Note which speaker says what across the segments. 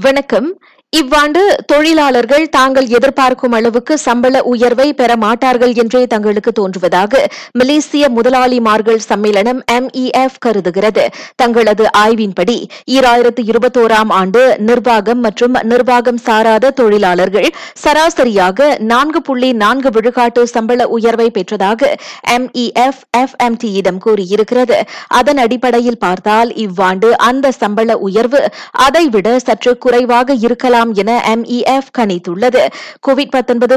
Speaker 1: வணக்கம். இவ்வாண்டு தொழிலாளர்கள் தாங்கள் எதிர்பார்க்கும் அளவுக்கு சம்பள உயர்வை பெற மாட்டார்கள் என்றே தங்களுக்கு தோன்றுவதாக மலேசிய முதலாளிமார்கள் சம்மேளனம் எம்இஎஃப் கருதுகிறது. தங்களது ஆய்வின்படி ஈராயிரத்து இருபத்தோராம் ஆண்டு நிர்வாகம் மற்றும் நிர்வாகம் சாராத தொழிலாளர்கள் சராசரியாக நான்கு புள்ளி நான்கு விழுக்காட்டு சம்பள உயர்வை பெற்றதாக எம்இஎஃப் எஃப்எம்டியிடம் கூறியிருக்கிறது. அதன் அடிப்படையில் பார்த்தால் இவ்வாண்டு அந்த சம்பள உயர்வு அதைவிட சற்று குறைவாக இருக்கலாம் என எம்இஎஃப் கணித்துள்ளது. கோவிட்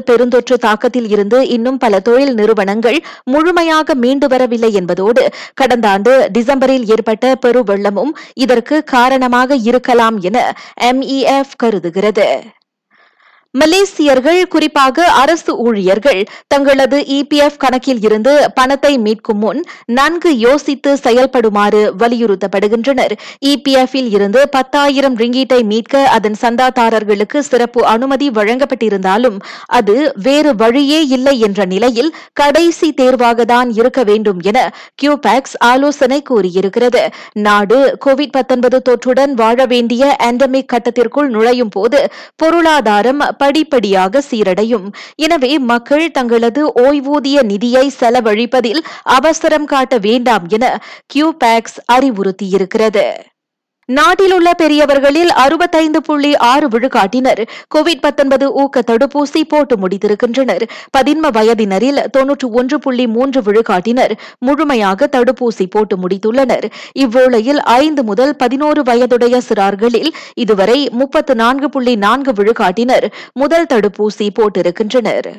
Speaker 1: பெருந்தொற்று தாக்கத்தில் இருந்து இன்னும் பல தொழில் நிறுவனங்கள் முழுமையாக மீண்டு வரவில்லை என்பதோடு கடந்த ஆண்டு டிசம்பரில் ஏற்பட்ட பெருவெள்ளமும் இதற்கு காரணமாக இருக்கலாம் என எம்இஎஃப் கருதுகிறது. மலேசியர்கள் குறிப்பாக அரசு ஊழியர்கள் தங்களது இபிஎஃப் கணக்கில் இருந்து பணத்தை மீட்கும் முன் நன்கு யோசித்து செயல்படுமாறு வலியுறுத்தப்படுகின்றனர். இபிஎஃப்பில் இருந்து பத்தாயிரம் ரிங்கீட்டை மீட்க அதன் சந்தாதாரர்களுக்கு சிறப்பு அனுமதி வழங்கப்பட்டிருந்தாலும் அது வேறு வழியே இல்லை என்ற நிலையில் கடைசி தேர்வாக தான் இருக்க வேண்டும் என கியூபேக்ஸ் ஆலோசனை கூறியிருக்கிறது. நாடு கோவிட் தொற்றுடன் வாழ வேண்டிய எண்டமிக் கட்டத்திற்குள் நுழையும் போது பொருளாதாரம் படிப்படியாக சீரடையும். எனவே மக்கள் தங்களது ஓய்வூதிய நிதியை செலவழிப்பதில் அவசரம் காட்ட வேண்டாம் என கியூபேக்ஸ் அறிவுறுத்தியிருக்கிறது. நாட்டிலுள்ள பெரியவர்களில் அறுபத்தைந்து புள்ளி ஆறு விழுக்காட்டினர். கோவிட் ஊக்க தடுப்பூசி போட்டு முடித்திருக்கின்றனர். பதின்ம வயதினரில் தொன்னூற்று ஒன்று புள்ளி மூன்று விழுக்காட்டினர். முழுமையாக தடுப்பூசி போட்டு முடித்துள்ளனர். இவ்வேளையில் ஐந்து முதல் பதினோரு வயதுடைய சிறார்களில் இதுவரை முப்பத்து நான்கு புள்ளி நான்கு விழுக்காட்டினர். முதல் தடுப்பூசி போட்டிருக்கின்றனர்.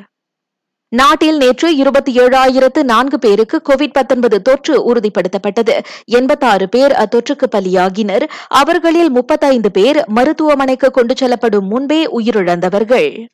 Speaker 1: நாட்டில் நேற்று இருபத்தி ஏழாயிரத்து நான்கு பேருக்கு கோவிட் தொற்று உறுதிப்படுத்தப்பட்டது. எண்பத்தாறு பேர் அத்தொற்றுக்கு பலியாகினர். அவர்களில் முப்பத்தைந்து பேர் மருத்துவமனைக்கு கொண்டு செல்லப்படும் முன்பே உயிரிழந்தவர்கள்.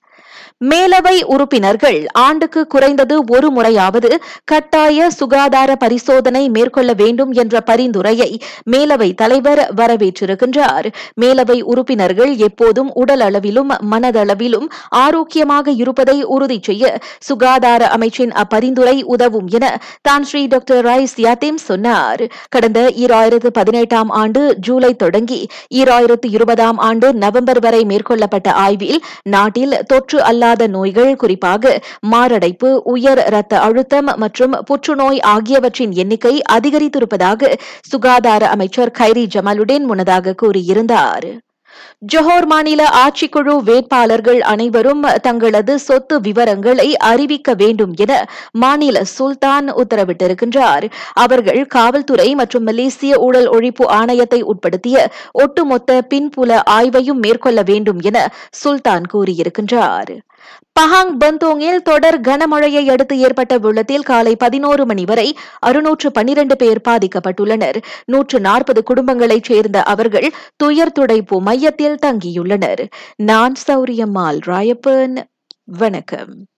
Speaker 1: மேலவை உறுப்பினர்கள் ஆண்டுக்கு குறைந்தது ஒரு முறையாவது கட்டாய சுகாதார பரிசோதனை மேற்கொள்ள வேண்டும் என்ற பரிந்துரையை மேலவை தலைவர் வரவேற்றிருக்கின்றார். மேலவை உறுப்பினர்கள் எப்போதும் உடல் அளவிலும் மனதளவிலும் ஆரோக்கியமாக இருப்பதை உறுதி செய்ய சுகாதார அமைச்சின் அப்பரிந்துரை உதவும் என தான் ஸ்ரீ டாக்டர் ரைஸ் யாத்தேம் சொன்னார். கடந்த ஈராயிரத்து பதினெட்டாம் ஆண்டு ஜூலை தொடங்கி ஈராயிரத்து இருபதாம் ஆண்டு நவம்பர் வரை மேற்கொள்ளப்பட்ட ஆய்வில் நாட்டில் தொற்று அல்லாத நோய்கள் குறிப்பாக மாரடைப்பு உயர் இரத்த அழுத்தம் மற்றும் புற்றுநோய் ஆகியவற்றின் எண்ணிக்கை அதிகரித்திருப்பதாக சுகாதார அமைச்சர் கைரி ஜமாலுடன் முன்னதாக கூறியிருந்தார். ஜொஹோர் மாநில ஆட்சிக்குழு வேட்பாளர்கள் அனைவரும் தங்களது சொத்து விவரங்களை அறிவிக்க வேண்டும் என மாநில சுல்தான் உத்தரவிட்டிருக்கின்றார். அவர்கள் காவல்துறை மற்றும் மலேசிய ஊழல் ஒழிப்பு ஆணையத்தை உட்படுத்திய ஒட்டுமொத்த பின்புல ஆய்வையும் மேற்கொள்ள வேண்டும் என சுல்தான் கூறியிருக்கின்றார். பஹாங் பந்தோங்கில் தொடர் கனமழையை அடுத்து ஏற்பட்ட வெள்ளத்தில் காலை பதினோரு மணி வரை அறுநூற்று பன்னிரண்டு பேர் பாதிக்கப்பட்டுள்ளனர். நூற்று நாற்பது குடும்பங்களைச் சேர்ந்த அவர்கள் துயர் துடைப்பு மையத்தில் தங்கியுள்ளனர். நான் சௌரியம்மாள் ராயப்பன் வணக்கம்.